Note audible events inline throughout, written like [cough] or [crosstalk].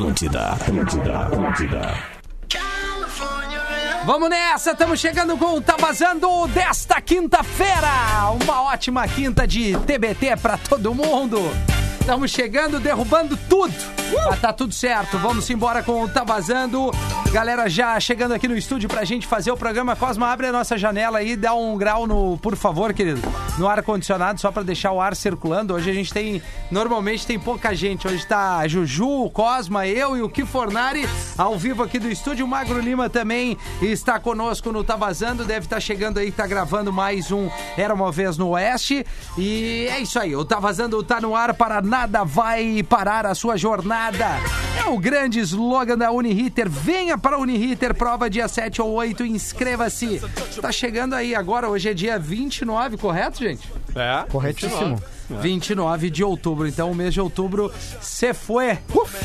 Atlântida, Atlântida, Atlântida. Vamos nessa, estamos chegando com o Tá Vazando desta quinta-feira. Uma ótima quinta de TBT pra todo mundo. Estamos chegando, derrubando tudo. Mas tá tudo certo. Vamos embora com o Tá Vazando. Galera já chegando aqui no estúdio pra gente fazer o programa. Cosma, abre a nossa janela aí, dá um grau no, por favor, querido, no ar-condicionado, só pra deixar o ar circulando. Hoje a gente tem, normalmente tem pouca gente. Hoje tá Juju, o Cosma, eu e o Kifornari ao vivo aqui do estúdio. O Magro Lima também está conosco no Tá Vazando. Deve estar chegando aí, tá gravando mais um Era Uma Vez no Oeste. E é isso aí, o Tá Vazando tá no ar para nada vai parar a sua jornada. É o grande slogan da Uniriter. Venha para a Uniriter, prova dia 7 ou 8, inscreva-se. Tá chegando aí agora, hoje é dia 29, correto, gente? É. Corretíssimo. 29 de outubro. Então, o mês de outubro se foi.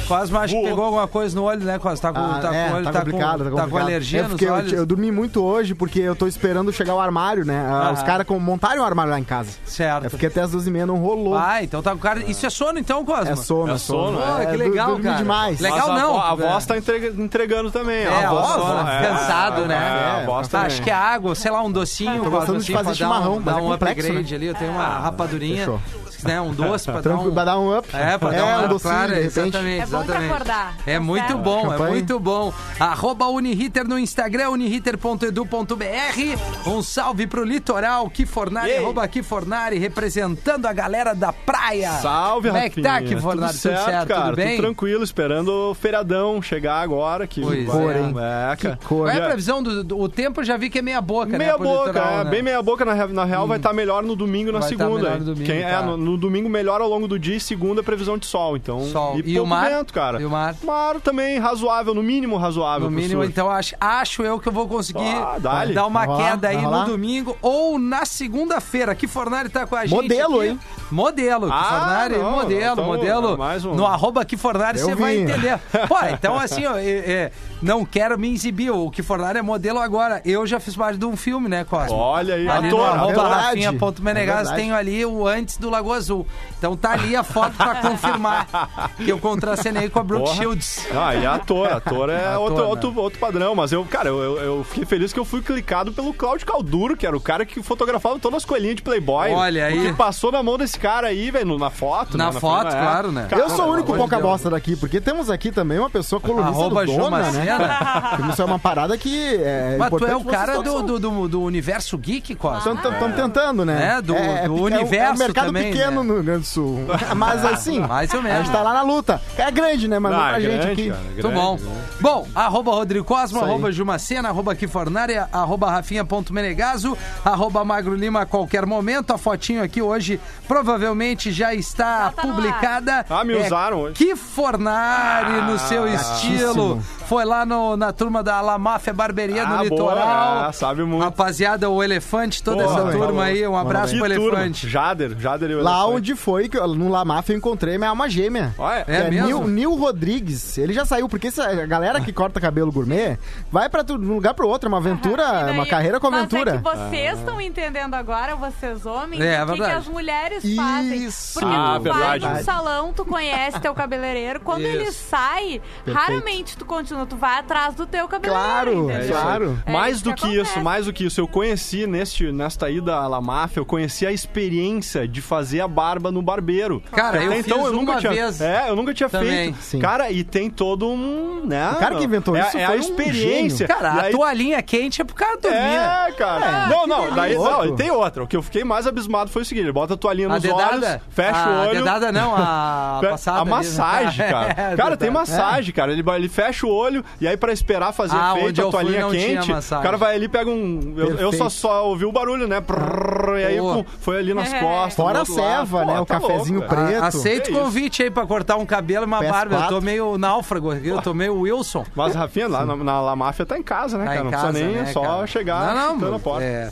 Cosma, acho que pegou alguma coisa no olho, né, Cosma? Tá com, Ah, tá é, com olho, tá tá, com, tá tá com alergia É nos porque eu, olhos. eu dormi muito hoje porque eu tô esperando chegar o armário, né? Ah, Os Ah. caras com- montaram o armário lá em casa. Certo. Eu fiquei até as duas e meia, não rolou. Ah, então tá com cara. Isso é sono, então, Cosma? é sono, É é sono. sono, É, que legal, dormi cara. demais. Legal Mas a não. vo- A, É. voz tá entrega- entregando também. É, a voz, tá- né? cansado, é, né? É, a voz. Acho que é água, sei lá, um docinho. Tô gostando de assim, fazer chimarrão, Dar mas um, é dar um complexo, upgrade né? ali. Eu tenho uma rapadurinha. Né, um doce pra [laughs] dar Tranquilo, um... vai dar um up. É, pra é, dar um uma docinho, claro, exatamente, É bom pra exatamente. acordar. É Tá muito certo. bom, é muito bom. Arroba Uniriter no Instagram, uniriter.edu.br. Um salve pro litoral, Kifornari, Ei. arroba Kifornari, representando a galera da praia. Salve, Como é que tá? Kifornari? Tudo certo, cara. Tudo bem? tranquilo, esperando o feriadão chegar agora. Que Pois vai- é. hein? É, cara. Que cor. Qual é a previsão do, do o tempo? Eu já vi que é meia boca, né? Meia boca, litoral, é, né? bem meia boca. Na, real- na real, vai estar melhor no domingo e na Vai tá segunda. melhor no domingo, Quem, tá. é, no, no domingo melhor ao longo do dia e segunda previsão de sol. Então, Sol. E, E o mar? vento, cara. E o mar? Mar também razoável, no mínimo razoável. No mínimo, surf. então acho, acho eu que eu vou conseguir Ah, dar uma Vai queda aí no domingo ou na segunda-feira. Que Fornari tá com a gente. Modelo, aqui. hein? Modelo, Ah, Kifornari, não, modelo, então, modelo. mais um. No arroba Kifornari Eu você vai entender. Pô, [laughs] então assim, ó, é, é, não quero me exibir. O Kifornari é modelo agora. Eu já fiz parte de um filme, né, Cosmo? Olha aí, Ali no ator. arroba verdade. rafinha.menegas É verdade. tenho ali o antes do Lagoa Azul. Então tá ali a foto pra confirmar que eu contracenei com a Brooke Porra. Shields. Ah, e ator, ator é Ator, outro, né? outro, outro padrão, mas eu, cara, eu, eu, fiquei feliz que eu fui clicado pelo Cláudio Calduro, que era o cara que fotografava todas as coelhinhas de Playboy. Olha aí. O que passou na mão desse cara aí, velho, na foto. Na né, foto, frente, claro, né? Cara, Eu sou o único Deus. bosta daqui, porque temos aqui também uma pessoa colunista Arroba do Dona, né? Isso é uma parada que é Mas tu é o cara do, do, do, do universo geek, Costa. Estamos tentando, né? É, do- do é, um- universo É um mercado também, pequeno né? no Rio Grande do Sul. [laughs] Mas assim, Mais ou a menos. gente tá lá na luta. É grande, né? Mas não Ah, pra gente grande, aqui. cara, Muito bom. grande. Bom, arroba Rodrigo Cosmo, arroba Jumacena, arroba Kifornari, arroba Rafinha.menegaso, arroba Magro Lima a qualquer momento. A fotinho aqui hoje provavelmente já está Já tá publicada. Ah, me É usaram hoje. Kifornari no seu estilo. Foi lá no- na turma da La Máfia Barberia Ah, no boa, litoral. é, sabe muito. Rapaziada, o Elefante, toda Porra, essa tá turma aí. Um abraço pro turma. Elefante. Jader, Jader e o Lá Elefante. onde foi, que eu- no La Máfia eu encontrei minha alma gêmea. Olha, É mesmo? Nil, Nil Rodrigues. Ele já saiu, porque essa, a galera que corta cabelo gourmet vai pra tu- de um lugar pro outro. É uma aventura, daí- uma carreira com aventura. Mas é que vocês estão entendendo agora, vocês homens, É, é o que, que as mulheres Isso. fazem. Porque Ah, tu vai verdade. num salão, tu conhece teu cabeleireiro, quando Isso. ele sai, raramente tu continua, tu vai atrás do teu cabeleireiro. Claro, entendeu? claro. É mais do que que isso, mais do que isso, eu conheci neste, nesta ida à La Máfia, eu conheci a experiência de fazer a barba no barbeiro. Cara, eu Até então fiz eu nunca uma tinha, vez É, eu nunca tinha também. feito. Sim. Cara, e tem todo um, né? O cara que inventou é, isso é foi a um experiência. Cara, E a aí- toalhinha quente é pro cara dormir. né? É, cara. não, não, daí, não, e tem outra. O que eu fiquei mais abismado foi o seguinte: ele bota a toalhinha A nos dedada? olhos, fecha a o olho. dedada não, a [laughs] passada. a né? massagem, cara. [laughs] É, cara, tem massagem, cara. Ele, ele fecha o olho e aí pra esperar fazer Ah, efeito a toalhinha quente, o cara vai ali e pega um. Eu, eu só, só ouvi o barulho, né? Prrr, e aí foi ali nas É. costas. Fora a outro lado. ceva, Pô, né? O tá cafezinho louco, preto. Aceito o convite aí pra cortar um cabelo e uma PS4. barba. Eu tô meio náufrago aqui, eu tô meio Wilson. Mas, Rafinha, lá na, na La Máfia tá em casa, né, Tá cara? Não casa, precisa nem né, é só cara? chegar não, não, a porta. é,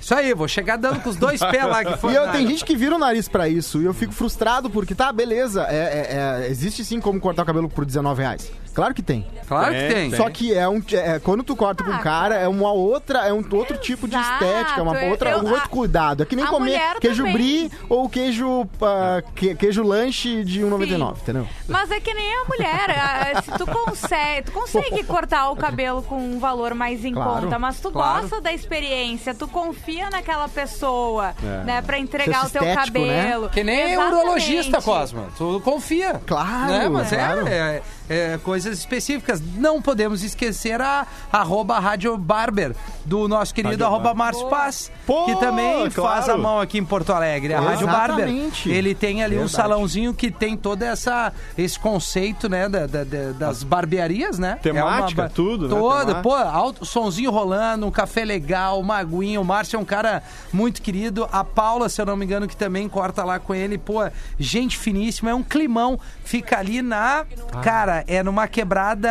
Isso aí, vou chegar dando com os dois pés lá que [laughs] foi. E eu, tem gente que vira o nariz pra isso e eu fico frustrado porque, tá, beleza, é, é- é- existe sim como cortar o cabelo por 19 reais. Claro que tem. Claro que Tem. Só que é um. é- quando tu corta com um Ah, cara, é uma outra. É um outro tipo de Exato. estética, uma outra, Eu- um outro a- cuidado. É que nem a comer mulher queijo também. brie ou queijo. ah, que- queijo lanche de 1,99, entendeu? Mas é que nem a mulher. Se tu consegue, tu consegue cortar o cabelo com um valor mais em Claro, conta, mas tu claro. gosta da experiência, tu confia naquela pessoa, É. né, pra entregar Senso o teu estético, cabelo. Que nem Exatamente. urologista, Cosma. Tu confia. Claro, Né? Mas claro. é, é, é coisas específicas. Não podemos esquecer a arroba Rádio Barber, do nosso querido arroba. Márcio Paz, Pô, que também faz claro. a mão aqui em Porto Alegre. A Rádio Barber. Ele tem ali um Verdade. salãozinho que tem todo essa, esse conceito, né, da- da- da- das barbearias, né? Temática, ba- tudo, né? Toda, Temática. pô, alto, sonzinho rolando, um café legal, uma aguinha. O Márcio é um cara muito querido. A Paula, se eu não me engano, que também corta lá com ele. Pô, gente finíssima. É um climão. Fica ali na. Ah. Cara, é numa quebrada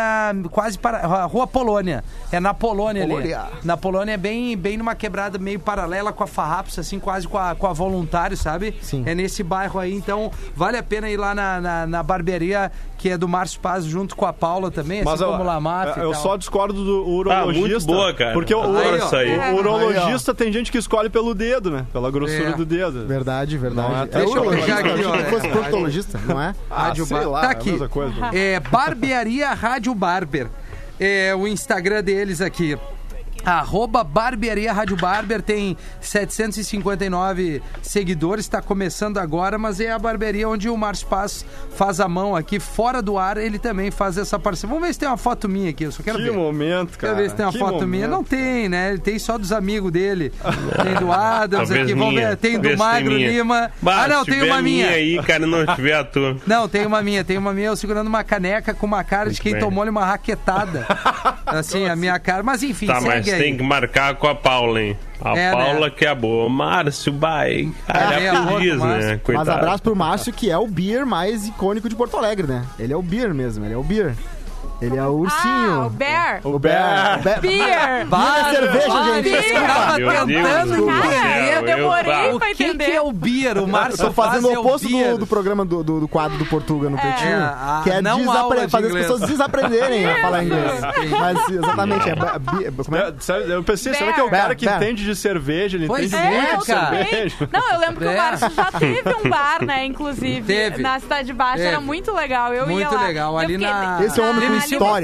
quase para. Rua Polônia. É na Polônia, Polônia. ali. Na Polônia é bem, bem numa quebrada meio paralela com a Farrapos, assim, quase com a, com a Voluntário, sabe? Sim. É nesse bairro aí. Então, vale a pena ir lá na, na, na barbearia, que é do Márcio Paz, junto com a Paula também, Mas assim eu, como eu tal. só discordo do urologista. muito boa, cara. Porque o, aí. o urologista tem gente que escolhe pelo dedo, né? Pela grossura É. do dedo. Verdade, verdade. Não é- é Deixa eu urologista, aqui, eu ó. fosse proctologista, não é? Ah, Rádio sei Bar- lá, tá é aqui. coisa. É Barbearia Rádio Barber. É o Instagram deles aqui. Arroba Barbearia Rádio Barber tem 759 seguidores, está começando agora, mas é a barbearia onde o Márcio Paz faz a mão aqui, fora do ar, ele também faz essa parceria. Vamos ver se tem uma foto minha aqui, eu só quero Que ver. momento, cara. Quero ver se tem uma que foto momento. minha. Não tem, né? Ele tem só dos amigos dele. Tem do Adams aqui, vamos minha. ver. Tem Talvez do Magro minha. Lima. Bah, ah, não, tem uma minha. aí, cara, não tiver a tua. [laughs] Não, tem uma minha, tem uma minha, eu segurando uma caneca com uma cara de Muito quem bem. tomou-lhe uma raquetada. [laughs] assim, a minha cara. Mas enfim, Tá, segue mas aí. tem que marcar com a Paula, hein? A É, Paula né? que é boa. O Márcio, vai. Cara, é é feliz, né? Coitado. Mas abraço pro Márcio, que é o beer mais icônico de Porto Alegre, né? Ele é o beer mesmo, ele é o beer. Ele é o ursinho. Ah, o Bear. O Bear. Be- Beer. Beer é cerveja, gente. Eu tava tentando entender. eu demorei eu- O pra que, que entender. é o beer? O Márcio Eu tô fazendo o é oposto do, do programa do, do, do quadro do Portuga no Pretinho, a- que é não desapre- fazer as pessoas desaprenderem a falar inglês. Mas exatamente, é, é? É, Eu pensei, será Bear. que é o cara Bear, que Bear. entende de cerveja? Ele Pois entende é, muito de cerveja. Não, eu lembro que É. o Márcio já teve um bar, né? [laughs] Inclusive, Teve. na Cidade Baixa. Era muito legal. Eu Muito ia lá. legal, Eu ali na- Esse é um homem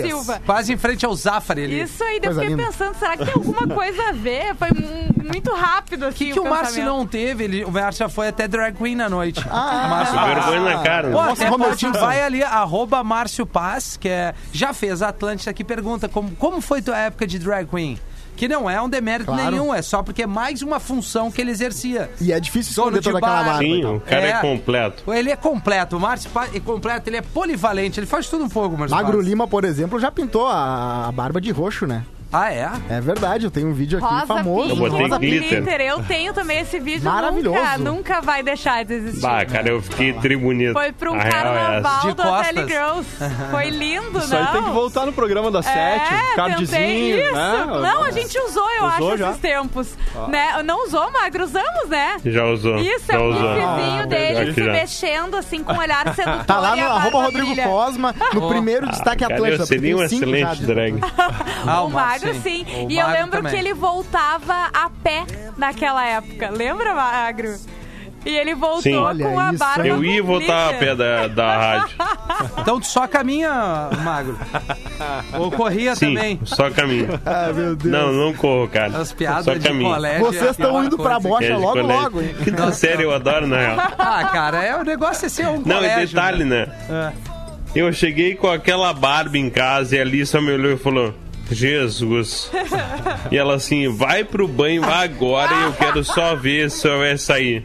Silva. Quase em frente ao Zafari ali. Isso aí, eu fiquei linda. pensando, será que tem alguma [laughs] coisa a ver? Foi mu- muito rápido, assim, O que, que o Márcio não teve? Ele, o Márcio já foi até drag queen na noite. Ah, O Márcio Com vergonha na cara. Pô, pode, Simpson. vai ali, arroba Márcio Paz, que é, já fez a Atlântida aqui, pergunta como, como foi tua época de drag queen? Que não é um demérito Claro. nenhum, é só porque é mais uma função que ele exercia. E é difícil esconder de toda aquela bar. barba. e Sim, tal. o cara é, É. completo. Ele é completo, o Márcio é completo, ele é polivalente, ele faz tudo um pouco, Márcio Magro. Lima, por exemplo, já pintou a, a barba de roxo, né? Ah, é? É verdade, eu tenho um vídeo aqui Rosa famoso. Eu botei rosa glitter. Eu tenho também esse vídeo. Maravilhoso. Nunca, nunca vai deixar de existir. Bah, cara, eu fiquei tribunito. Foi pro A real é carnaval De do. Hotel Girls. Foi lindo, Isso não? aí tem que voltar no programa da Sete, É, tentei cardzinho, isso. né? Não, a gente usou, eu Usou acho, já? esses tempos. Né? Não usou, Magro? Usamos, né? Já usou. Isso, já é um usou. gifzinho Ah, dele se já. mexendo, assim, com um olhar [laughs] sedutor Tá lá no arroba Rodrigo. Cosma, no primeiro destaque Cara, Atlântida. eu seria um excelente drag. Ah, o Magro, sim. O E eu lembro também. que ele voltava a pé naquela época. Lembra, Magro? E ele voltou Sim. Olha com a isso, barba Eu ia voltar a pé da, da [laughs] rádio. Então tu só caminha, Magro. [laughs] Ou corria Sim, também. só caminho. [laughs] Ah, meu Deus. Não, não corro, cara. As piadas só de caminho. colégio. é Vocês a estão indo pra bocha É logo, colégio. logo, hein? Quinta série eu adoro, na real. Ah, cara, é, o negócio é ser um Não, colégio. e detalhe, né? É. Eu cheguei com aquela Barbie em casa e a Lisa me olhou e falou: Jesus. E ela assim, vai pro banho agora e eu quero só ver se ela vai sair.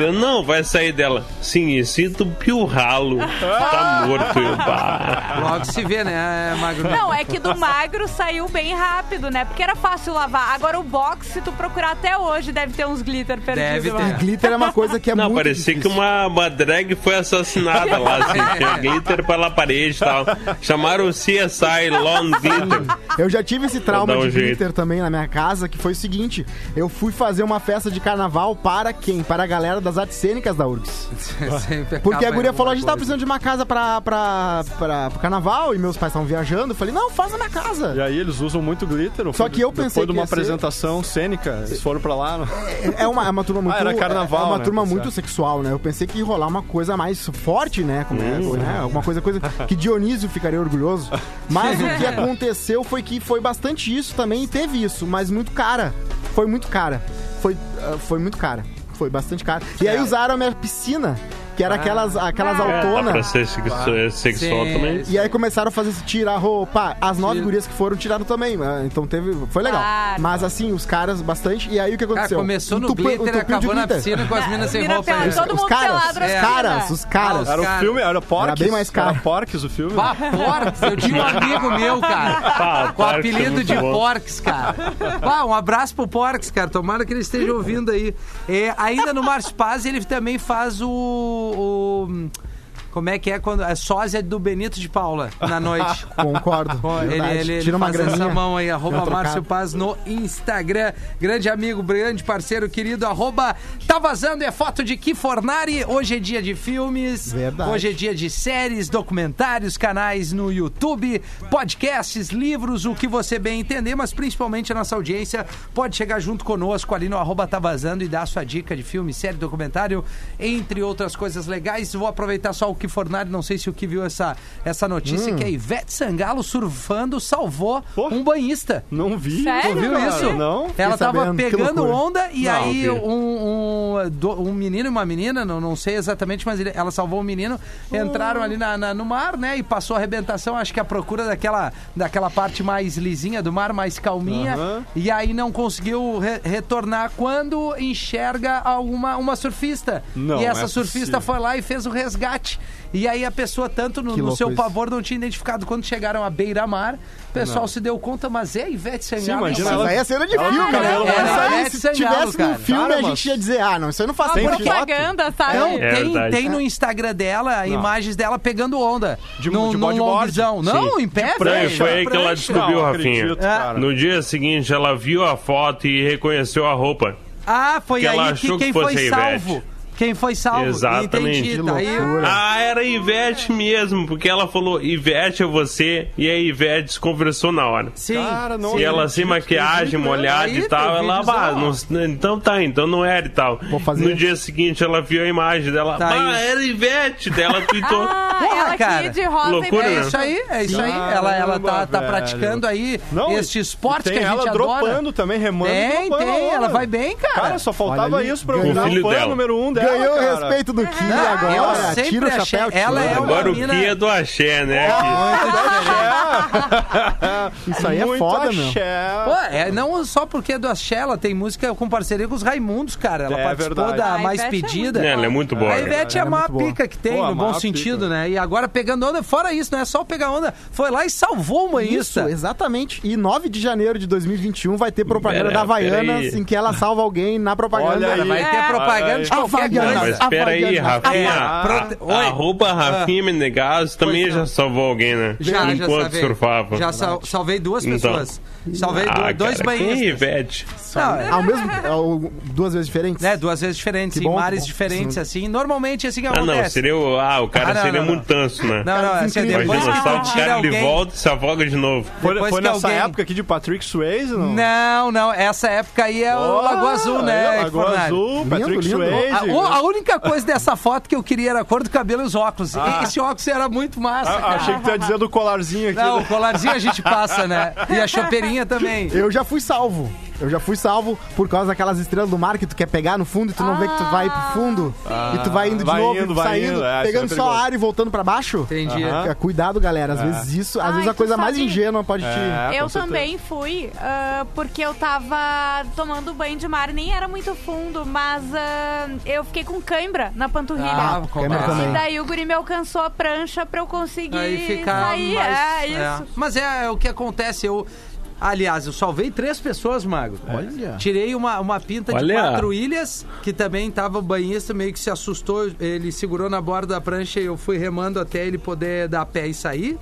Eu, não, vai sair dela. Sim, e sinto pio ralo. Tá morto. Eu, bah. Logo se vê, né, Magro? Não, é que do magro saiu bem rápido, né? Porque era fácil lavar. Agora o box, se tu procurar até hoje, deve ter uns glitter perdidos. Deve ter. Glitter é uma coisa que é Não, muito parecia difícil. que uma, uma drag foi assassinada lá, assim, [laughs] tinha glitter pela parede e tal. Chamaram o CSI Long Eu já tive esse trauma um de jeito. glitter também na minha casa, que foi o seguinte: eu fui fazer uma festa de carnaval para quem? Para a galera das artes cênicas da URGS. [laughs] Porque a guria falou: a gente tá precisando de uma casa pra, pra, pra, pro carnaval e meus pais estavam viajando. Eu falei: não, faz na minha casa. E aí eles usam muito glitter. Só foi que eu depois pensei de que uma ia ser- apresentação cênica, eles foram pra lá. né? É uma, é uma turma muito. Ah, era carnaval, É uma né? turma muito certo. sexual, né? Eu pensei que ia rolar uma coisa mais forte, né? Como é, Hum. né? Alguma coisa, coisa que Dionísio ficaria orgulhoso. Mas o que aconteceu [laughs] foi que foi bastante isso também, e teve isso, mas muito cara. Foi muito cara. Foi, ah, foi muito cara. Foi bastante cara. E aí usaram a minha piscina, que era aquelas, aquelas Ah. É, autonas. pra ser sexu- sexual Sim. também. E aí começaram a fazer tirar roupa. As nove Tira. gurias que foram tiraram também. né? Então teve. Foi legal. Claro. Mas assim, os caras bastante. E aí o que Cara, aconteceu? começou no Entupiu- glitter e acabou na piscina com as minas sem [laughs] roupa. pelada, ainda. todo Os mundo caras, pelado os na caras, piscina. os caras. Ah, Era o Cara, filme, era Porques. bem mais caro. Era Porques o filme. Pá, Porques, eu tinha um amigo meu, cara, [laughs] Pá, com o é apelido muito de bom. Porques, cara. Pá, um abraço pro Porques, cara. Tomara que ele esteja ouvindo aí. É, ainda no Márcio Paz, ele também faz o. o- como é que é quando. É sósia do Benito de Paula na noite. [laughs] Concordo. Ele, ele, ele Tira uma faz essa mão aí, arroba. Márcio Paz no Instagram. Grande amigo, grande parceiro querido, arroba Tá Vazando, é foto de Kifornari. Hoje é dia de filmes. Verdade. Hoje é dia de séries, documentários, canais no YouTube, podcasts, livros, o que você bem entender, mas principalmente a nossa audiência pode chegar junto conosco ali no arroba Tá Vazando e dar a sua dica de filme, série, documentário, entre outras coisas legais. Vou aproveitar só o Kifornari, não sei se o que viu essa, essa notícia, que a Ivete Sangalo surfando salvou Pô. um banhista. Não vi. Sério? Tu viu cara, isso? Não. Ela tava sabendo, que pegando onda e Não, aí um, um, um menino e uma menina, não, não sei exatamente, mas ele- ela salvou um menino, entraram ali na, na- no mar, né? E passou a arrebentação, acho que à procura daquela, daquela parte mais lisinha do mar, mais calminha. E aí não conseguiu re- retornar quando enxerga alguma, uma surfista. Não, e essa é surfista possível. foi lá e fez o resgate. E aí a pessoa, tanto no, Que no seu isso. pavor, não tinha identificado. Quando chegaram à beira-mar, o pessoal se deu conta, mas é a Ivete Sangalo. imagina Isso ela- aí é cena de Ela filme, o né? mais- aí, Ivete se Sangalo, tivesse cara. no filme, Cara, a gente ia dizer, ah, não, isso aí não faz sentido. propaganda, sabe? Não, É tem, verdade. tem no Instagram dela imagens dela pegando onda. De- num, de num longzão. Não, Sim. em pé, velho. foi aí que ela descobriu, Não, Rafinha. cara. No dia seguinte, ela viu a foto e reconheceu a roupa. Ah, foi Que ela aí achou que que quem fosse foi a Ivete. salvo. Quem foi salvo. Exatamente. Entendi. Tá aí. Ah, era Ivete mesmo, porque ela falou, Ivete é você, e a Ivete se conversou na hora. Sim. Cara, não- E ela sem Tem maquiagem, molhada e tal, ela, videozão, ah, não- então tá, então não era e tal. Vou fazer. No dia seguinte ela viu a imagem dela, Tá ah, aí. era Ivete, daí ela tweetou. [laughs] Ah, ela cara. aqui de rosa Loucura, e É né? isso aí, é isso aí. Ela, ela tá, tá velho. praticando aí Não, este esporte tem que a gente ela adora. dropando também, remando Tem, dropando tem, ela vai bem, cara. Cara, só faltava Olha ali, isso pra eu ganhou. virar O filho o fã dela. número um dela, Ganhou o cara. respeito do Ki Não, agora. eu sempre Tira o achei- chapéu, tira. ela é uma Agora o mina- é do axé, né? Isso aí é Muito foda, meu. axé. Pô, é não só porque é do Axé, ela tem música com parceria com os Raimundos, cara. Ela É participou verdade. da A Mais Ivete é Pedida. Ela é muito boa. A né? Ivete é a Ela é maior muito boa. pica que tem, Pô, a no bom maior sentido, pica. né? E agora pegando onda, fora isso, não é só pegar onda, foi lá e salvou uma Isso, Insta. exatamente. E 9 de janeiro de 2021 vai ter propaganda Pera- da Havaianas em que ela salva alguém na propaganda. Olha aí. Vai ter É. propaganda de qualquer coisa. Mas espera aí. Rafinha. Ah, prote- Oi. Arroba Rafinha Menegas também já salvou alguém, né? Já, já Enquanto salvei. surfava. Já sal- salvei duas Então. pessoas. Salvei Ah, do- dois cara, quem é banhistas. Ivete? Não, é- Ao mesmo ao- duas vezes diferentes? né, duas vezes diferentes, Que em bom, mares bom. diferentes, assim. Normalmente, assim que Ah, acontece. não, seria o. Ah, o cara Ah, não, seria não, não. Tanso, né? Não, não, assim, Imagina, depois Imagina, que o cara alguém... volta e se afoga de novo. Foi, foi nessa alguém- época aqui de Patrick Swayze, não? Não, não, essa época aí é o Oh, Lagoa Azul, né? é, Lagoa Fornari? Azul, Patrick Lindo, lindo. Swayze. A, o- a única coisa dessa foto que eu queria era a cor do cabelo e os óculos. E Esse óculos era muito massa. Ah, cara. achei que tu ia dizer do colarzinho aqui. Não, né? o colarzinho a gente passa, né? E a chopeirinha também. Eu já fui salvo. Eu já fui salvo por causa daquelas estrelas do mar que tu quer pegar no fundo e tu não vê que tu vai pro fundo. e tu vai indo de vai novo, indo, vai saindo, indo, é, pegando é só a área e voltando pra baixo. Entendi. É, Cuidado, galera. Às vezes isso, às Ai, vezes a coisa mais sabe- ingênua pode te. É, Eu também fui, ah, porque eu tava tomando banho de mar, nem era muito fundo, mas ah, eu fiquei com cãibra na panturrilha. Ah, começa. também. E daí o guri me alcançou a prancha pra eu conseguir Aí ficar sair. mais... É, isso. Mas é, o que acontece, eu... Aliás, eu salvei três pessoas, Mago. Olha. Tirei uma, uma pinta de Olha. quatro ilhas, que também tava o banhista, meio que se assustou. Ele segurou na borda da prancha e eu fui remando até ele poder dar pé e sair.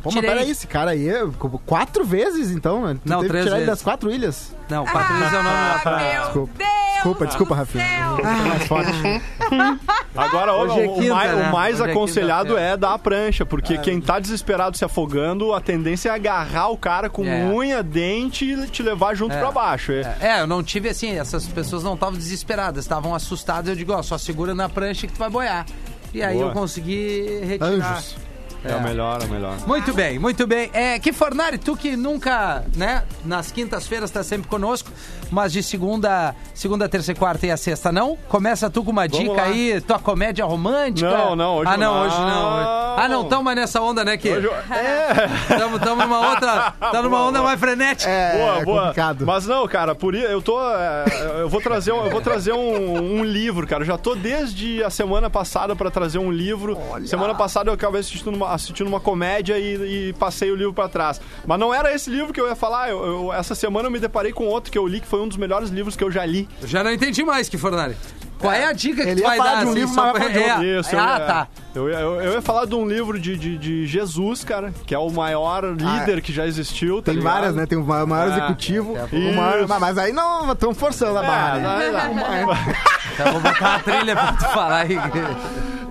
Pô, mas peraí, esse cara aí, é quatro vezes então, né? Tu Não, teve que três tirar ele vezes. das quatro ilhas. Não, quatro vezes é o nome da Ah, praia. meu Desculpa. Deus Desculpa, desculpa, Rafinha. Tô mais forte. [laughs] Agora, Hoje é o, quinta, mais, né? o mais Hoje é aconselhado quinta-feira. é dar a prancha, porque quem tá desesperado se afogando, a tendência é agarrar o cara com É. unha, dente e te levar junto É. pra baixo. É. É, eu não tive assim, essas pessoas não estavam desesperadas, estavam assustadas. Eu digo, ó, só segura na prancha que tu vai boiar. E aí Boa. eu consegui retirar. Anjos. É, o melhor, é o melhor. Muito bem, muito bem. É, que Fornari, tu que nunca, né, nas quintas-feiras tá sempre conosco, mas de segunda, segunda, terça e quarta e a sexta não. Começa tu com uma Vamos dica lá. aí, tua comédia romântica. Não, não, hoje Ah, não, não. hoje não. Ah, não, tamo mais nessa onda, né, que Hoje [laughs] É, tamo, tamo numa outra, [laughs] tá numa Boa, onda boa. mais frenética. É, boa, é boa. complicado. Mas não, cara, por isso eu tô. é, eu vou trazer, um, eu vou trazer um, um livro, cara. Eu já tô desde a semana passada pra trazer um livro. Semana passada eu acabei assistindo uma, assistindo uma comédia e, e passei o livro pra trás. Mas não era esse livro que eu ia falar. Eu- eu- essa semana eu me deparei com outro que eu li, que foi um dos melhores livros que eu já li. Já não entendi mais, que Fornari. Qual é a dica que Ele tu ia vai dar? de um assim, livro, mas vai pra- é, Isso, eu ah, ia- tá. Eu, ia- eu, eu ia falar de um livro de, de, de Jesus, cara, que é o maior líder que já existiu. tá Tem ligado? várias, né? Tem o maior maior É. executivo. O maior, mas- aí não, estão forçando a barra. né? É, não, não. Então, vou botar uma trilha pra tu falar aí.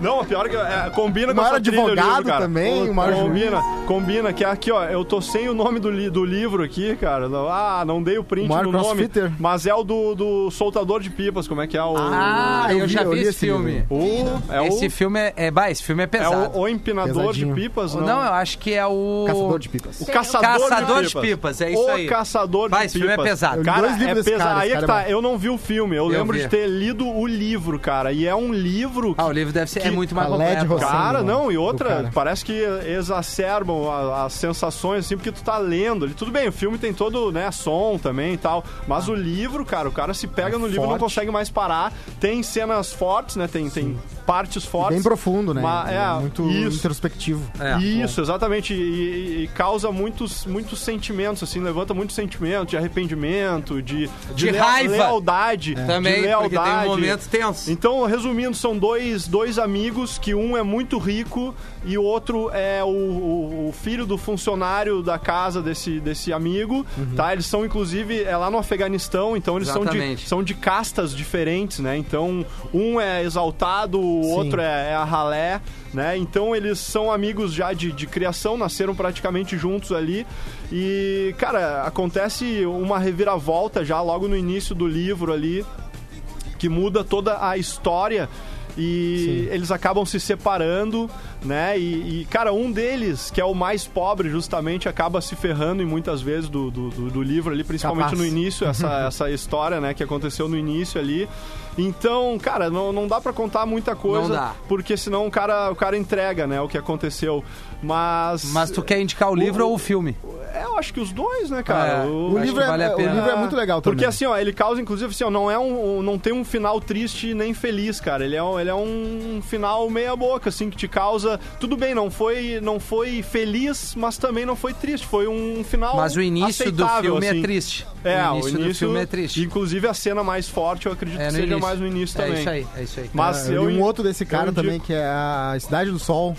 Não, o pior é que é, combina O com maior essa trilha o advogado livro, cara. também, o maior combina, combina, que é aqui, ó, eu tô sem o nome do, li- do livro aqui, cara. Não- Ah, não dei o print O do nome. Mas é o do, do soltador de pipas, como é que é o... Ah, eu, eu vi, já eu vi li esse filme. livro. o é esse o, filme é, é, bah, esse filme é é pesado. o, o empinador Pesadinho. de pipas, não? Não, eu acho que é o. Caçador de pipas. O caçador, Caçador de, de pipas. pipas, é isso o aí. caçador Vai, de esse filme é pipas. pesado. Eu Cara, dois livros é pesado. cara, Aí é que é tá. Eu não vi o filme. Eu, lembro vi. de ter lido o livro, cara. E é um livro que Ah, o livro deve ser é Que- muito mais completo. Cara, não, e outra, cara. parece que exacerbam as sensações, assim, porque tu tá lendo ali. Tudo bem, o filme tem todo, né, som também e tal. Mas o livro, cara, o cara se pega no livro e não consegue mais parar. Tem cenas fortes, né? Tem, tem partes fortes. Bem profundo, né? Mas, é, muito isso. introspectivo. É. Isso, exatamente. E, e- e causa muitos, muitos sentimentos, assim, levanta muitos sentimentos de arrependimento, de, De lea- raiva. lealdade. Também, de porque tem um lealdade. momento tenso. Então, resumindo, são dois, dois amigos que um é muito rico e o outro é o, o- o filho do funcionário da casa desse, desse amigo, tá? Eles são, inclusive, é lá no Afeganistão, então eles são de, são de castas diferentes, né? Então, um é exaltado, o Sim. outro é, é a ralé, né? Então, eles são amigos já de, de criação, nasceram praticamente juntos ali. E, cara, acontece uma reviravolta já logo no início do livro ali, que muda toda a história e eles acabam se separando, né? E, e, cara, um deles, que é o mais pobre, justamente, acaba se ferrando em muitas vezes do, do, do- do livro ali, principalmente Capaz. no início, essa, [laughs] essa história, né, que aconteceu no início ali. Então, cara, não, não dá pra contar muita coisa, Não dá. porque senão o cara, o cara entrega, né, o que aconteceu. Mas. Mas tu quer indicar o livro ou o filme? É, eu acho que os dois, né, cara? É, O livro, é, vale a o livro é muito legal também. Porque assim, ó, ele causa, inclusive, assim, ó, não é um. um- não tem um final triste nem feliz, cara. Ele é, um, ele é um final meia boca, assim, que te causa. Tudo bem, não foi, não foi feliz, mas também não foi triste. Foi um final. Mas o início do filme assim. é triste. É, o início, do filme é triste. Inclusive a cena mais forte, eu acredito É que seja início. mais no início É também. isso aí, é isso aí. Mas É, eu, um outro desse cara também, que é a Cidade do Sol,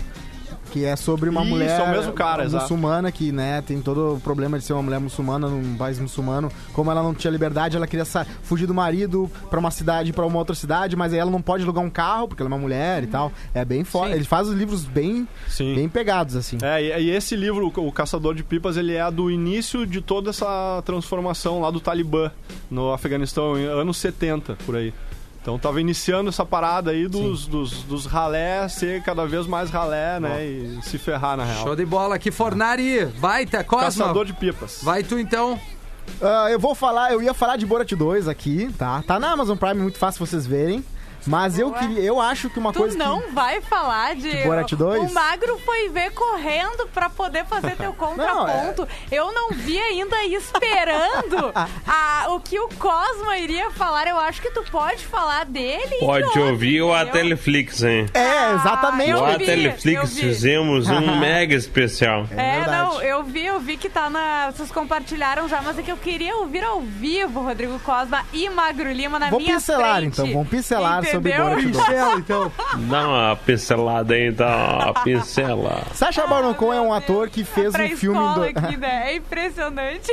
que é sobre uma Isso, mulher é o mesmo cara, exato. muçulmana que, né, tem todo o problema de ser uma mulher muçulmana num país muçulmano. Como ela não tinha liberdade, ela queria fugir do marido pra uma cidade, pra uma outra cidade, mas aí ela não pode alugar um carro, porque ela é uma mulher e tal. É bem forte. Ele faz os livros bem, Sim. bem pegados, assim. É, e, e esse livro, o Caçador de Pipas, ele é do início de toda essa transformação lá do Talibã no Afeganistão, anos 70, por aí. Então tava iniciando essa parada aí dos, dos, dos ralé ser cada vez mais ralé, né? E se ferrar na real. Show de bola aqui, Fornari. Baita, Cosma. Caçador de Pipas. Vai tu então. Ah, eu vou falar, eu ia falar de Borat 2 aqui, tá? Tá na Amazon Prime, muito fácil vocês verem. Mas eu Ué? queria, eu acho que uma Tu coisa não que vai falar de. De Borat 2? O Magro foi ver correndo pra poder fazer teu [laughs] contraponto. Eu não vi ainda esperando [laughs] a- o que o Cosma iria falar. Eu acho que tu pode falar dele. Pode de ouvir o? Ateleflix, hein? É, exatamente. No vi, Ateleflix fizemos um [laughs] mega especial. É, verdade. não, eu vi, eu vi que tá na. Vocês compartilharam já, mas é que eu queria ouvir ao vivo Rodrigo Cosma e Magro Lima na Vou minha pincelar frente. então, vamos pincelar sobre sobre Entendeu? Borat 2. Pincela, então. Dá uma pincelada aí, dá uma pincela. Sacha Baron Cohen é um ator que fez pra um filme... do- aqui, né? É impressionante.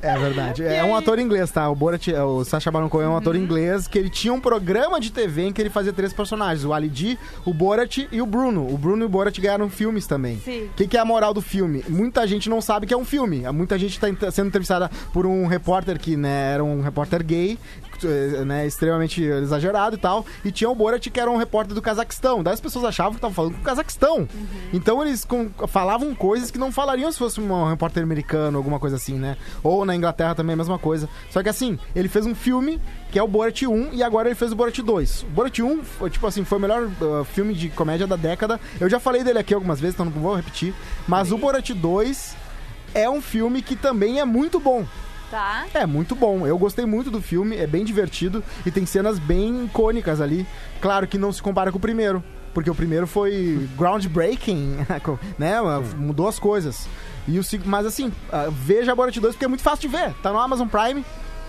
É verdade. É um ator inglês, tá? O Borat, o Sacha Baron Cohen é um ator Uhum. inglês que ele tinha um programa de TV em que ele fazia três personagens: o Ali G, o Borat e o Bruno. O Bruno e o Borat ganharam filmes também. O que, que é a moral do filme? Muita gente não sabe que é um filme. Muita gente está sendo entrevistada por um repórter que né, era um repórter gay, né, extremamente exagerado e tal. E tinha o Borat que era um repórter do Cazaquistão. Daí as pessoas achavam que estavam falando com o Cazaquistão. Então eles com- falavam coisas que não falariam se fosse um repórter americano, alguma coisa assim, né? Ou na Inglaterra também a mesma coisa. Só que assim, ele fez um filme que é o Borat 1 e agora ele fez o Borat 2. O Borat 1, foi, tipo assim, foi o melhor uh, filme de comédia da década. Eu já falei dele aqui algumas vezes, então não vou repetir. Mas o Borat 2 é um filme que também é muito bom. Tá? É muito bom. Eu gostei muito do filme, é bem divertido e tem cenas bem icônicas ali. Claro que não se compara com o primeiro, porque o primeiro foi groundbreaking, [laughs] né? Mudou as coisas. E o mas assim, ah, veja a Borat 2 porque é muito fácil de ver. Tá no Amazon Prime.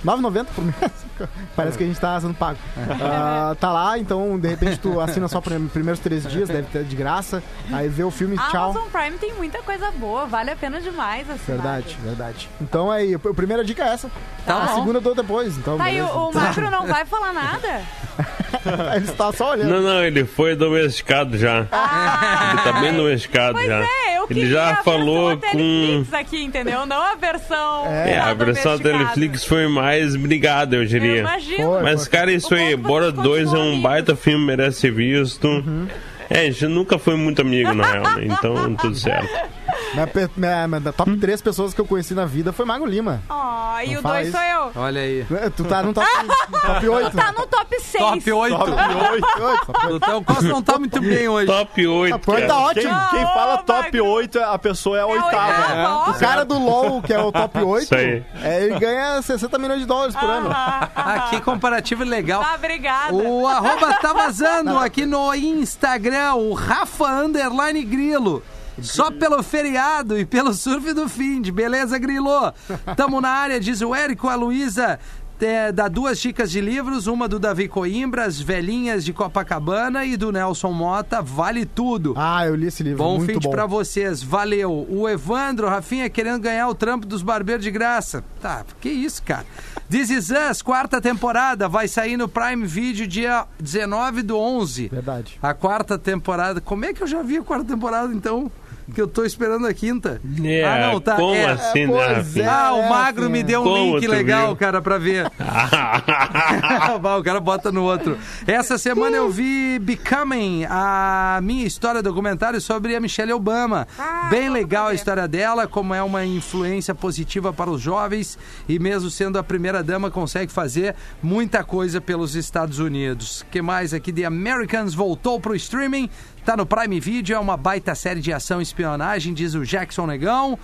9,90 por mês. [laughs] Parece que a gente tá sendo pago. Ah, tá lá, então de repente tu assina só por primeiros três dias, deve ter de graça. Aí vê o filme, A tchau. Amazon Prime tem muita coisa boa, vale a pena demais assim. Verdade, verdade. Então aí, a primeira dica é essa. Tá a bom. segunda eu dou depois. Então, Tá, e o, o Magro não vai falar nada? [laughs] Ele está só olhando. Não, não, ele foi domesticado já. Ele tá bem domesticado Pois já. é, eu ele já a falou versão com. Teleflix aqui, entendeu? Não a versão. É, da a versão domesticada. Teleflix foi mais brigada, eu Eu diria. imagino. Foi. Mas, cara, isso aí, O é Bora vocês 2 é um baita filme, merece ser visto. Uhum. É, a gente nunca foi muito amigo, na real, né? Então, tudo certo. [laughs] Minha, minha, top 3 pessoas que eu conheci na vida foi Mago Lima. Ó, e o fala 2 isso. sou eu. Olha aí. Tu [laughs] tá no top, top 8. Tá no top 6. Top 8. Top 8. Então o Costa não tá muito bem hoje. Top 8. A porta tá. Quem, ótimo. quem Ah, fala ô, top Magro. 8, a pessoa é a oitava. oitava, ó. O cara do LoL, que é o top 8, Isso aí. é, ele ganha 60 milhões de dólares por ano. Ah, que comparativo legal. Tá, obrigada. O arroba tá vazando aqui no Instagram, o Rafa Underline Grilo. Só pelo feriado e pelo surf do fim de beleza, Grilo? Tamo na área, diz o Érico, a Luísa. É, dá duas dicas de livros, uma do Davi Coimbra, As Velhinhas de Copacabana e do Nelson Mota, vale tudo. Ah, eu li esse livro, Bom muito fim de bom. pra vocês, valeu. O Evandro, Rafinha, querendo ganhar o trampo dos barbeiros de graça. Tá, que isso, cara. This Is Us, quarta temporada, vai sair no Prime Video dia 19 do 11. Verdade. A quarta temporada. Como é que eu já vi a quarta temporada, então? Que eu tô esperando a quinta. É, ah, não, tá. como é. assim, pois né, é. Rafinha? Ah, o Magro me deu um Como link legal, viu? cara, pra ver. [laughs] Bah, o cara bota no outro. Essa semana eu vi Becoming, a minha história documentário sobre a Michelle Obama. Bem legal a história dela, como é uma influência positiva para os jovens e mesmo sendo a primeira dama consegue fazer muita coisa pelos Estados Unidos. que mais aqui? The Americans voltou pro streaming, tá no Prime Video, é uma baita série de ação e espionagem, diz o Jackson Negão.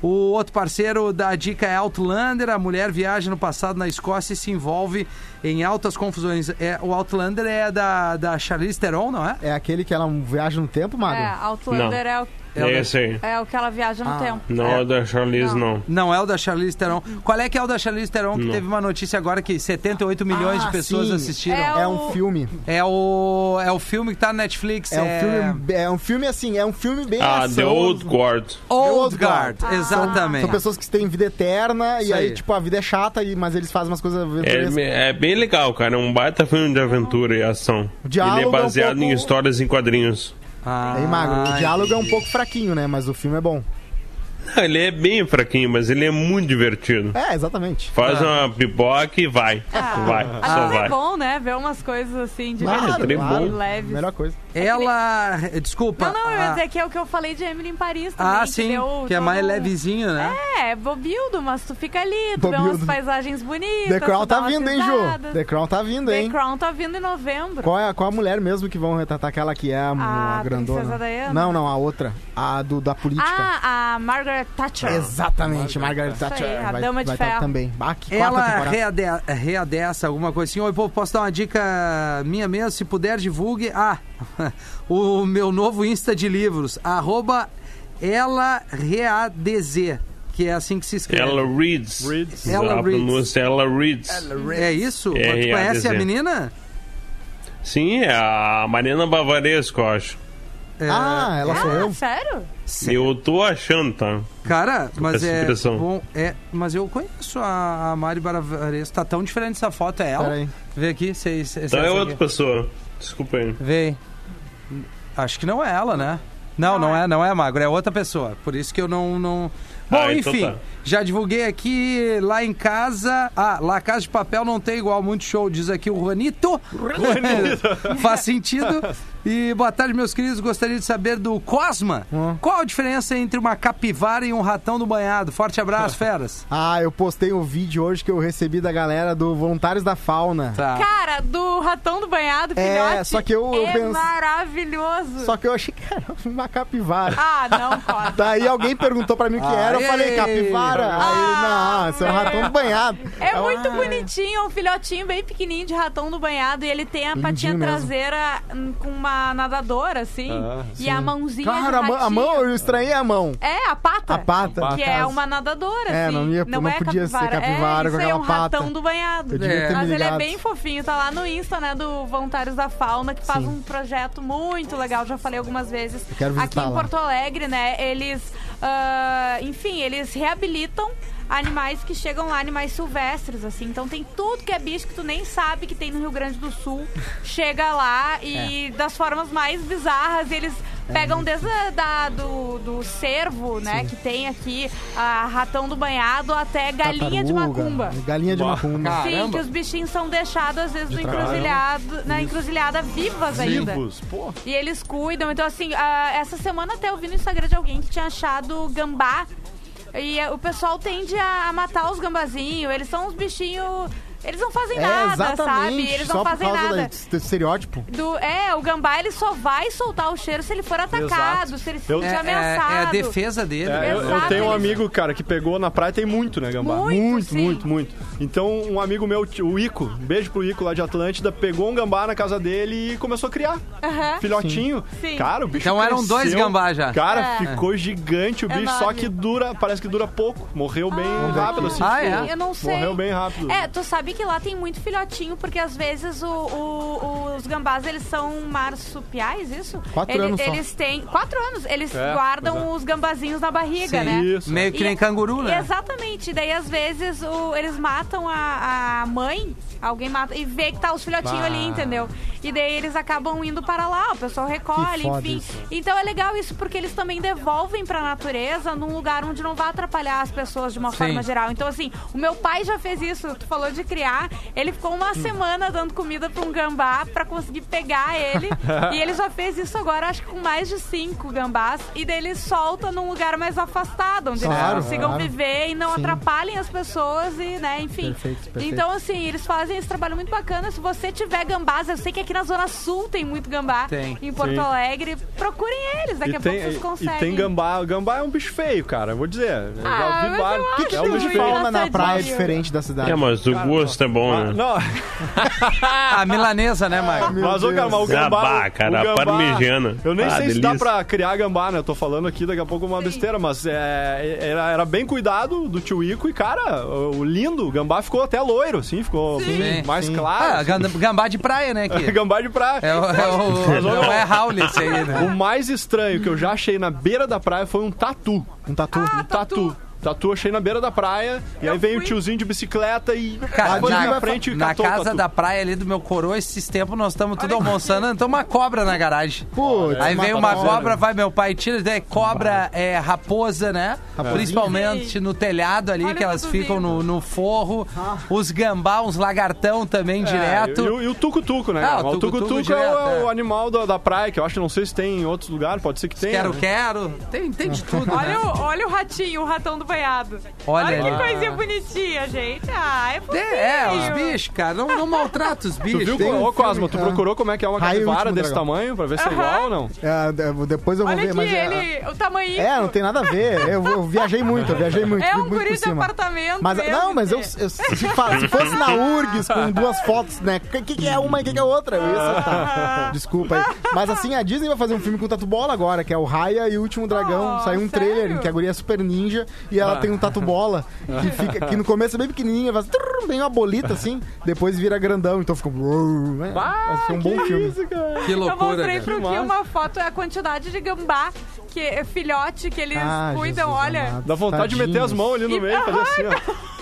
O outro parceiro da dica é Outlander. A mulher viaja no passado na Escócia e se envolve em altas confusões. É, o Outlander é da, da Charlize Theron, não é? É aquele que ela viaja no tempo, Mago? É, Outlander é o, É o É esse aí. é o que ela viaja no Ah. tempo. Não é o da Charlize, não. Não é o da Charlize Theron. Qual é que é o da Charlize Theron? Que Não. teve uma notícia agora que 78 milhões Ah, de pessoas sim. assistiram. É É o- um filme. É o, é o filme que tá na Netflix. É um filme, é um filme assim, é um filme bem Ah, ação. The Old Guard. Old Old Guard. Guard. Exatamente. São pessoas que têm vida eterna Isso e aí, aí. tipo, a vida é chata, e- mas eles fazem umas coisas. É, é bem legal, cara. É um baita filme de aventura e ação. Ele é é um baseado pouco- em histórias em quadrinhos. Ah, Aí, Magro, o diálogo é um pouco fraquinho, né? Mas o filme é bom. Não, ele é bem fraquinho, mas ele é muito divertido. É, exatamente. Faz uma pipoca e vai. vai, Às só é vai. bom, né? Ver umas coisas assim, de Claro, divertidas, claro. leves. Melhor coisa. Ela. Desculpa. Não, não, eu ia ah, dizer que é o que eu falei de Emily em Paris também. Ah, que sim. deu Que é mais todo um- levezinho, né? É, bobildo, mas tu fica ali, tu vê umas Bobildo. paisagens bonitas. The Crown tá vindo, hein, Ju? The Crown tá vindo, The hein? Crown tá vindo em novembro. Qual é, a- qual a mulher mesmo que vão retratar aquela que é a, A a grandona? Princesa Diana? Não, não, a outra. A do, da política. Ah, a Margaret Thatcher. Exatamente, Margaret aí, Thatcher. a vai, Dama de vai Ferro. também. Ah, Ela reade- readessa alguma coisa assim. Oi, povo, posso dar uma dica minha mesmo? Se puder, divulgue. Ah, [laughs] o meu novo Insta de livros. Arroba ela readz, que é assim que se escreve. Ela reads. Reads. Ela a reads. ela reads. É isso? É, tu conhece a menina? Sim, é a Mariana Bavaresco, eu acho. É, Ah, ela sou eu. sério? Eu tô achando, tá? Cara, mas essa é, impressão. bom, é. Mas eu conheço a, a Mari Baravares. Tá tão diferente essa foto, é ela? Pera aí. Vê aqui, se Então é essa outra aqui. pessoa. Desculpa aí. Vê. Acho que não é ela, né? Não, não é, não é magro, é outra pessoa. Por isso que eu não. não... Bom, Ah, então enfim, tá. já divulguei aqui lá em casa. Ah, lá Casa de Papel não tem igual, muito show, diz aqui o Juanito. [laughs] Faz sentido. E boa tarde, meus queridos. Gostaria de saber do Cosma. Hum. Qual a diferença entre uma capivara e um ratão do banhado? Forte abraço, [laughs] feras. Ah, eu postei um vídeo hoje que eu recebi da galera do Voluntários da Fauna. Tá. Cara, do ratão do banhado, É, filhote, só que eu- eu é penso- maravilhoso. Só que eu achei que era uma capivara. Ah, não, [laughs] Cosma. Daí alguém perguntou pra mim o que era, eu falei, capivara. Aí, Ah, não, esse é um ratão do banhado. É muito Ah. bonitinho, é um filhotinho bem pequenininho de ratão do banhado e ele tem a patinha mesmo. traseira hum, com uma nadadora, assim, Ah, e a mãozinha Cara, a mão, a mão, eu estranhei a mão. É, a pata. A pata. Que é uma nadadora, É, assim. não ia- não é podia ser capivara. é, com isso aí é um aquela pata. ratão do banhado. Eu devia É. Mas ele é ligado. bem fofinho, tá lá no Insta, né, do Voluntários da Fauna, que faz Sim. um projeto muito legal, já falei algumas vezes. Eu quero Aqui visitar em lá. Porto Alegre, né, eles, ah, enfim, eles reabilitam animais que chegam lá, animais silvestres, assim. Então tem tudo que é bicho que tu nem sabe que tem no Rio Grande do Sul. [laughs] Chega lá e É. das formas mais bizarras, eles pegam desde a, da, do, do cervo, né, que tem aqui, a ratão do banhado, até galinha de Tartaruga, macumba. Galinha de Bah. macumba. Cara. Sim, Caramba. que os bichinhos são deixados às vezes no trabalho. encruzilhado, na encruzilhada vivas ainda. Vivos, pô. E eles cuidam. Então, assim, ah, essa semana até eu vi no Instagram de alguém que tinha achado gambá. E o pessoal tende a matar os gambazinhos. Eles são uns bichinhos. Eles não fazem É, nada, exatamente. sabe? Eles não fazem por causa nada. da- estereótipo. Do, é, o gambá ele só vai soltar o cheiro se ele for atacado, Exato. se ele Eu- for É, é- ameaçado. é a defesa dele. É, eu, eu tenho um amigo, cara, que pegou na praia, tem muito, né, Gambá? Muito, muito, sim. muito, muito. Então, um amigo meu, o Ico, um beijo pro Ico lá de Atlântida, pegou um gambá na casa dele e começou a criar. Aham. Filhotinho. Sim. Cara, o bicho Então eram cresceu. dois gambá já. Cara, É. ficou gigante o bicho, Enorme. só que dura, parece que dura pouco. Morreu bem rápido, assim. Ah, tipo, é? Eu não sei. Morreu bem rápido. É, tu sabe que lá tem muito filhotinho, porque às vezes o- o- os gambás, eles são marsupiais, isso? Quatro Ele- anos só. Eles têm... Quatro anos. Eles É, guardam é. os gambazinhos na barriga, Sim. né? Isso. Meio que nem canguru, né? Exatamente. Daí, às vezes, o- eles matam a, a mãe, alguém mata, e vê que tá os filhotinhos ali, entendeu? E daí eles acabam indo para lá, o pessoal recolhe, enfim. isso. Então é legal isso, porque eles também devolvem pra natureza num lugar onde não vai atrapalhar as pessoas de uma Sim. forma geral. Então, assim, o meu pai já fez isso, tu falou de criar, ele ficou uma semana dando comida pra um gambá pra conseguir pegar ele. e ele já fez isso agora, acho que com mais de cinco gambás. E daí ele solta num lugar mais afastado, onde Claro, eles consigam claro. viver e não Sim. atrapalhem as pessoas e, né, enfim. Perfeito, perfeito. Então, assim, eles fazem esse trabalho muito bacana. Se você tiver gambás, eu sei que aqui na Zona Sul tem muito gambá. Tem. Em Porto Sim. Alegre, procurem eles. Daqui E a tem, pouco vocês conseguem. e tem gambá. Gambá é um bicho feio, cara. eu Vou dizer. Ah, já mas vi eu vários. acho O que, é que um tem de bicho feio. fauna na praia diferente da cidade? É, mas o gosto é bom, Ah, né? não, [laughs] A milanesa, né? Meu mas, cara, mas o gambá. Gambá, cara, o gambá- parmegiana. Eu nem Ah, sei se dá delícia. pra criar gambá, né? Eu tô falando aqui daqui a pouco uma besteira, mas é, era, era bem cuidado do tio Ico e, cara, o, o lindo, o gambá ficou até loiro, assim, ficou Sim. mais Sim. claro. Ah, assim. gambá de praia, né? Que [laughs] gambá de praia. é o, é o- é Raul esse aí, O né? mais estranho que eu já achei na beira da praia foi um tatu. Um tatu. Ah, Um tatu. Tatu achei na beira da praia, e aí veio o tiozinho de bicicleta e Cara, na- na frente e Na catou o casa tatu. da praia ali do meu coroa, esses tempos nós estamos tudo almoçando, então uma cobra na garagem. Putz, Aí vem uma cobra. vai meu pai, tira, daí cobra é raposa, né? Raposinha. Principalmente no telhado ali, Olha que elas ficam no, no forro. Os gambá, uns lagartão também É, direto. E, o- e o tucutuco, né? Ah, o tucutuco é, é. o animal da, da praia, que eu acho que não sei se tem em outros lugares, pode ser que tenha. Quero, né? quero. Tem, tem de tudo, Olha né? o, olha o ratinho, o ratão do banhado. Olha que ali. coisinha bonitinha, gente. Ah, é fofinho. É, os bichos, cara. Não, não maltrata os [laughs] Tu bichos. viu, Tem um ô Cosmo, tu procurou como é que é uma Raio capivara Último desse Dragão. tamanho, pra ver se é Aham. igual ou não? É, de- depois eu vou Olha ver, aqui, mas... é- ele, o tamanho. É, não tem nada a ver. Eu, eu viajei muito, eu viajei muito. É fui um muito guri por de cima. apartamento. Mas, mesmo, não, mas eu, eu- se, fa- se fosse na URGS com duas fotos, né? O que, que é uma e o que, que é outra? Eu ia acertar. Desculpa aí. Mas assim, a Disney vai fazer um filme com Tatu Bola agora, que é o Raya e o Último Dragão. Oh, Saiu um trailer sério? em que a guria é super ninja e ela tem um tatu bola que, fica, que no começo é bem pequenininha, faz trrr, bem uma bolita assim, depois vira grandão, então fica. né? Vai ser um bom filme. Que Eu loucura, mostrei cara. pro Gui uma foto, é a quantidade de gambá, que é filhote que eles Ah, cuidam, Jesus olha. amado. Dá vontade de meter as Tadinhos. mãos ali no meio fazer assim, ó. [laughs]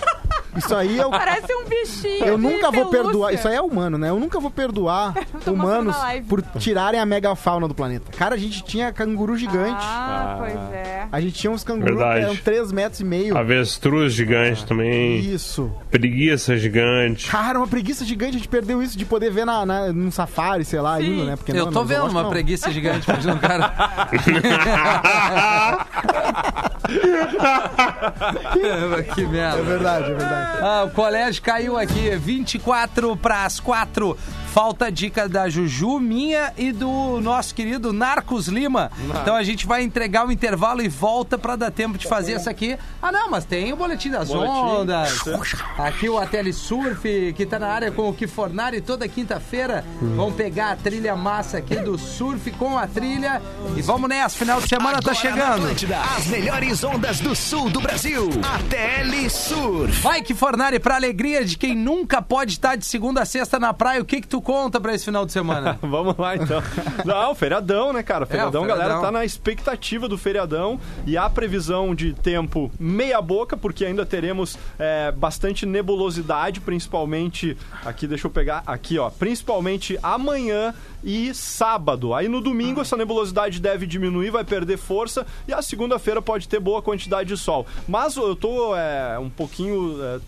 Isso aí é o. Parece um bichinho. Eu nunca vou pelúcia. perdoar. Isso aí é humano, né? Eu nunca vou perdoar [laughs] humanos por tirarem a megafauna do planeta. Cara, a gente tinha canguru gigante. Ah, pois é. A gente tinha uns cangurus que eram 3 metros e meio. Avestruz gigante também. Isso. Preguiça gigante. Cara, uma preguiça gigante, a gente perdeu isso de poder ver na, na, num safari, sei lá, Sim. indo, né? Porque Eu não, tô vendo uma não. preguiça gigante, imagina um cara. [laughs] [laughs] [laughs] que É merda. verdade, é verdade. Ah, o colégio caiu aqui, 24 para as 4. Falta a dica da Juju, minha e do nosso querido Narcos Lima. Então a gente vai entregar o intervalo e volta para dar tempo de fazer essa aqui. Ah, não, mas tem o Boletim das Boletim, Ondas. Aqui o Ateli Surf, que tá na área com o Kifornari toda quinta-feira. Vamos pegar a trilha massa aqui do surf com a trilha. E vamos nessa, final de semana tá Agora na chegando. Atlântida, as melhores ondas do sul do Brasil. ATL Surf. Vai que Fornari, pra alegria de quem nunca pode estar de segunda a sexta na praia, o que que tu conta pra esse final de semana? [laughs] Vamos lá então. [laughs] Não, feriadão, né, cara? Feriadão, É, o galera feriadão. tá na expectativa do feriadão e a previsão de tempo meia boca, porque ainda teremos é, bastante nebulosidade, principalmente aqui, deixa eu pegar aqui, ó, principalmente amanhã e sábado. Aí no domingo essa nebulosidade deve diminuir, vai perder força e a segunda-feira pode ter boa quantidade de sol. Mas eu tô é, um pouquinho é,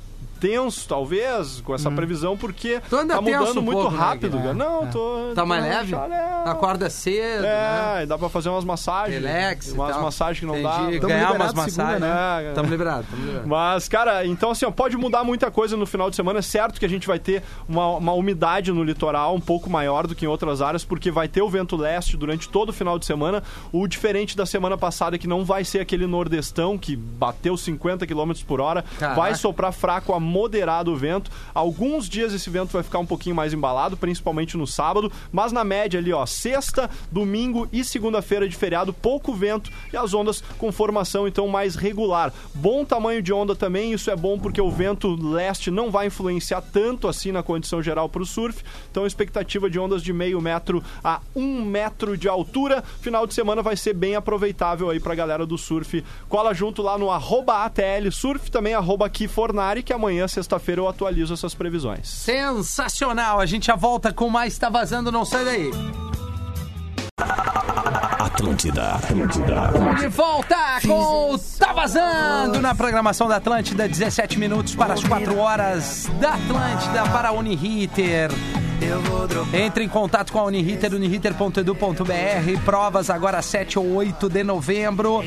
tenso, talvez, com essa previsão, porque Tu anda tá tenso mudando um muito pouco, né, rápido. Guilherme? cara. Não, tô. Tá mais tô leve? leve. Acorda cedo, né? É, e dá pra fazer umas massagens. Relax. e Umas tal. massagens que não Entendi. dá. Tamo Ganhar umas liberado segunda, massagens. né? Tamo liberado, tamo liberado. Mas, cara, então assim, ó, pode mudar muita coisa no final de semana. É certo que a gente vai ter uma, uma umidade no litoral um pouco maior do que em outras áreas, porque vai ter o vento leste durante todo o final de semana. O diferente da semana passada, é que não vai ser aquele nordestão que bateu 50 km por hora. Caraca. Vai soprar fraco a moderado o vento. Alguns dias esse vento vai ficar um pouquinho mais embalado, principalmente no sábado. Mas na média ali, ó, sexta, domingo e segunda-feira de feriado, pouco vento e as ondas com formação então mais regular. Bom tamanho de onda também, isso é bom porque o vento leste não vai influenciar tanto assim na condição geral para o surf. Então expectativa de ondas de meio metro a um metro de altura. Final de semana vai ser bem aproveitável aí pra galera do surf. Cola junto lá no arroba ATL Surf, também arroba Kifornari, que amanhã, sexta-feira, eu atualizo essas previsões. Sensacional, a gente já volta com mais Tá Vazando, não sai daí. Atlântida, Atlântida. De volta com o Tá Vazando na programação da Atlântida, 17 minutos para as 4 horas da Atlântida para a Uniriter. Entre em contato com a Uniriter, uniriter.edu.br. Provas agora 7 ou 8 de novembro.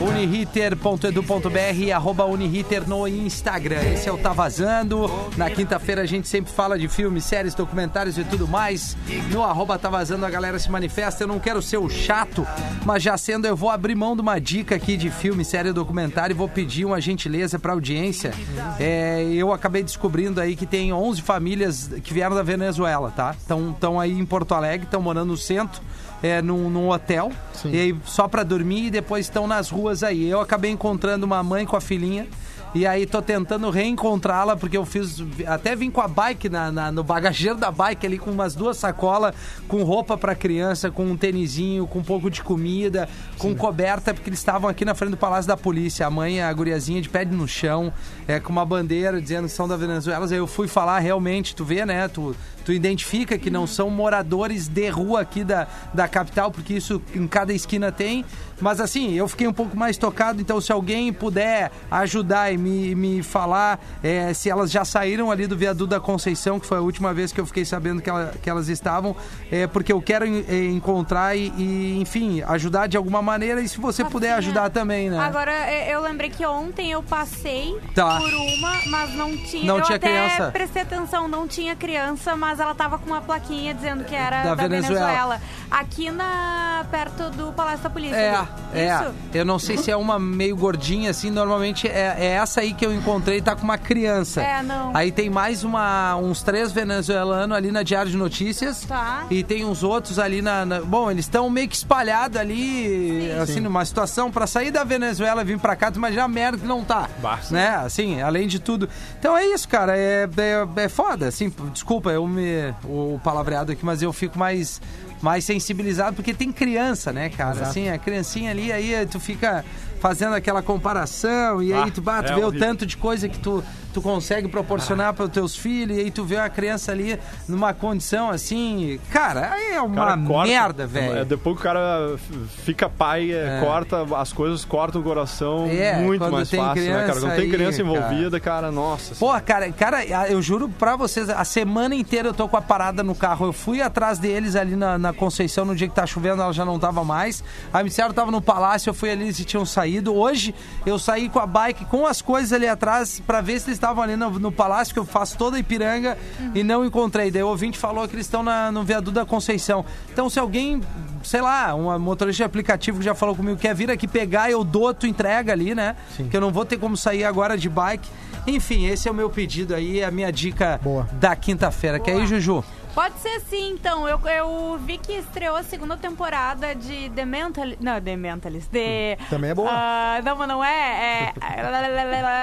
Uniriter.edu.br e arroba Uniriter no Instagram. Esse é o Tá Vazando. Na quinta-feira a gente sempre fala de filmes, séries, documentários e tudo mais. No arroba Tá Vazando a galera se manifesta. Eu não quero ser o chato, mas já sendo, eu vou abrir mão de uma dica aqui de filme, série, documentário e vou pedir uma gentileza pra audiência. É, eu acabei descobrindo aí que tem 11 famílias que vieram da Venezuela, tá? Estão aí em Porto Alegre, estão morando no centro. É, num, num hotel, e aí só pra dormir e depois estão nas ruas aí. Eu acabei encontrando uma mãe com a filhinha e aí tô tentando reencontrá-la, porque eu fiz. Até vim com a bike na, na- no bagageiro da bike ali, com umas duas sacolas, com roupa pra criança, com um tênisinho, com um pouco de comida, com coberta, porque eles estavam aqui na frente do Palácio da Polícia. A mãe, a guriazinha de pé no chão, é, com uma bandeira dizendo que são da Venezuela. Aí eu fui falar realmente, tu vê, né? Tu, tu identifica que não são moradores de rua aqui da, da capital, porque isso em cada esquina tem. Mas assim, eu fiquei um pouco mais tocado, então se alguém puder ajudar e me, me falar é, se elas já saíram ali do viaduto da Conceição, que foi a última vez que eu fiquei sabendo que, ela- que elas estavam, é, porque eu quero en- é, encontrar e, e, enfim, ajudar de alguma maneira e se você puder ajudar também, né? Agora, é, eu lembrei que ontem eu passei Tá. por uma, mas não tinha. Não eu tinha até criança. prestei atenção, não tinha criança, mas ela tava com uma plaquinha dizendo que era Da da, Venezuela. Venezuela. Aqui na perto do Palácio da Polícia. É, ali. é. Isso? Eu não sei se é uma meio gordinha assim, normalmente é, é essa aí que eu encontrei, tá com uma criança. É, não. Aí tem mais uma, uns três venezuelanos ali na Diário de Notícias. Tá. E tem uns outros ali na. na- bom, eles estão meio que espalhados ali, assim, numa situação pra sair da Venezuela e vir pra cá, tu imagina a merda que não tá. Né? Assim, além de tudo. Então é isso, cara. É, é, é foda, assim. Desculpa, eu me. O palavreado aqui, mas eu fico mais. Mais sensibilizado, porque tem criança, né, cara? Assim, a criancinha ali, aí tu fica fazendo aquela comparação, e aí Ah, tu, bah, tu é vê o tanto de coisa que tu, tu consegue proporcionar para os teus filhos, e aí tu vê a criança ali numa condição assim. Cara, aí é uma cara corta- merda, É, velho. depois que o cara fica pai, é, É. corta, as coisas cortam o coração É, muito mais fácil, né, cara? Quando tem criança cara. envolvida, cara, nossa. Porra, cara, cara, eu juro pra vocês, a semana inteira eu tô com a parada no carro. Eu fui atrás deles ali na, na Conceição no dia que tá chovendo, ela já não tava mais. A Miciaro tava no palácio, eu fui ali, eles tinham saído. Hoje eu saí com a bike com as coisas ali atrás pra ver se eles estavam ali no, no palácio, que eu faço toda a Ipiranga e não encontrei. Daí o ouvinte falou que eles estão na- no viaduto da Conceição. Então se alguém, sei lá, uma motorista de aplicativo que já falou comigo, quer vir aqui pegar, eu dou, tu entrega ali, né? Que eu não vou ter como sair agora de bike. Enfim, esse é o meu pedido aí, a minha dica Boa. da quinta-feira. Quer ir, Juju? Pode ser sim, então. Eu, eu vi que estreou a segunda temporada de The Mentalist. Não, The Mentalist. The, Também é boa. Ah, não, mas não é.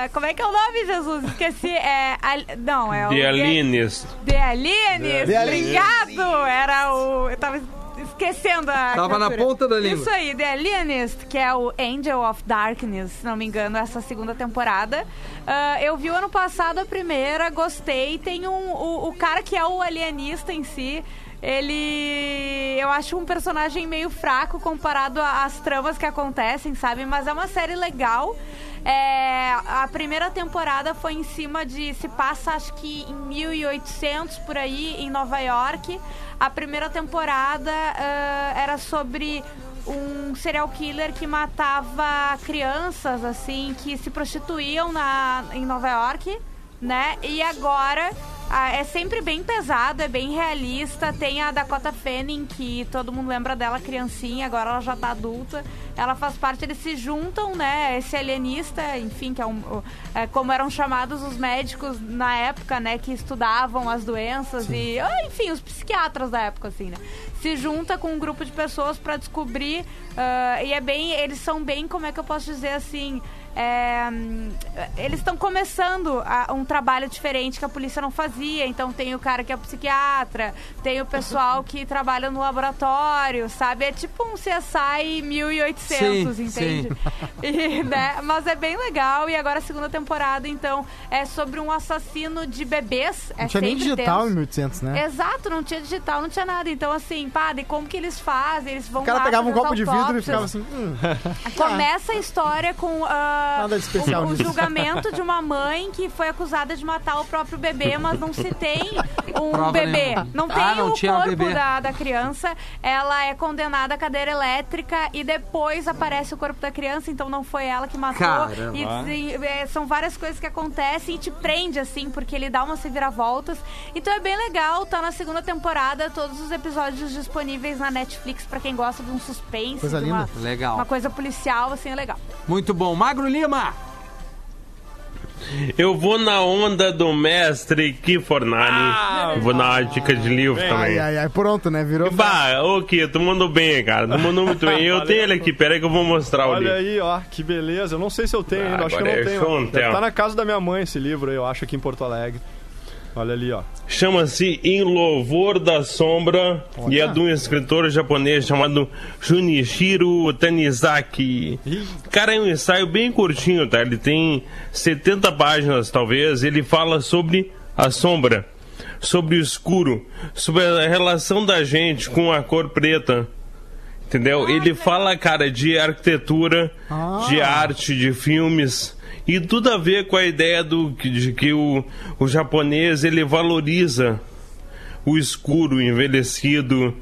é [laughs] como é que é o nome, Jesus? Esqueci. É, al- não, é o. The Alienist. The Alienist. The Alienist. Obrigado! Era o. Eu tava esquecendo a. Tava na criatura. ponta da língua. Isso aí, The Alienist, que é o Angel of Darkness, se não me engano, essa segunda temporada. Ah, eu vi o ano passado a primeira, gostei. Tem um. O, o cara que é o alienista em si. Ele. Eu acho um personagem meio fraco comparado às tramas que acontecem, sabe? Mas é uma série legal. É, a primeira temporada foi em cima de. Se passa, acho que em 1800 por aí, em Nova York. A primeira temporada ah, era sobre um serial killer que matava crianças, assim, que se prostituíam na, em Nova York, né? E agora ah, é sempre bem pesado, é bem realista. Tem a Dakota Fanning, que todo mundo lembra dela criancinha, agora ela já tá adulta. Ela faz parte, eles se juntam, né? Esse alienista, enfim, que é, um, é como eram chamados os médicos na época, né? Que estudavam as doenças e, ah, enfim, os psiquiatras da época, assim, né? Se junta com um grupo de pessoas pra descobrir. ah, e é bem. Eles são bem, como é que eu posso dizer assim? É, eles estão começando a- um trabalho diferente que a polícia não fazia. Então tem o cara que é psiquiatra, tem o pessoal que trabalha no laboratório, sabe? É tipo um CSI 1800, Sim, entende? E, né? Mas é bem legal. E agora a segunda temporada, então, é sobre um assassino de bebês. É Não tinha nem digital tenso. em 1800, né? Exato, não tinha digital, não tinha nada. Então, assim, pá, e como que eles fazem? Eles vão O cara pegava um copo de vidro e ficava assim. Hum, Começa a história com ah, Nada de especial o, o julgamento de uma mãe que foi acusada de matar o próprio bebê, mas não se tem um Prova bebê. nenhuma. Não tem Ah, não o tinha corpo da, da criança. Ela é condenada à cadeira elétrica e depois aparece o corpo da criança, então não foi ela que matou. Caramba. E desen- é, são várias coisas que acontecem e te prende, assim, porque ele dá umas reviravoltas. Então é bem legal, tá na segunda temporada, todos os episódios disponíveis na Netflix pra quem gosta de um suspense, Coisa de uma. Legal. uma coisa policial, assim, é legal. Muito bom. Magro Lima! Eu vou na onda do mestre Kifornani. vou na dica de livro ai, também. ai, ai, pronto, né? Virou. Bah, ô tu mandou bem, cara. Tu mandou muito bem. Eu [laughs] tenho ele aqui, peraí que eu vou mostrar o Olha livro. aí, ó, que beleza. Eu não sei se eu tenho Ah, ainda, acho que eu não é tenho. Deve tá na casa da minha mãe esse livro aí, eu acho, aqui em Porto Alegre. Olha ali, ó. Chama-se Em Louvor da Sombra e é de um escritor japonês chamado Junichiro Tanizaki. Cara, é um ensaio bem curtinho, tá? Ele tem 70 páginas, talvez. Ele fala sobre a sombra, sobre o escuro, sobre a relação da gente com a cor preta. Entendeu? Ele fala, cara, de arquitetura, de arte, de filmes. E tudo a ver com a ideia do, de que o, o japonês ele valoriza o escuro, envelhecido,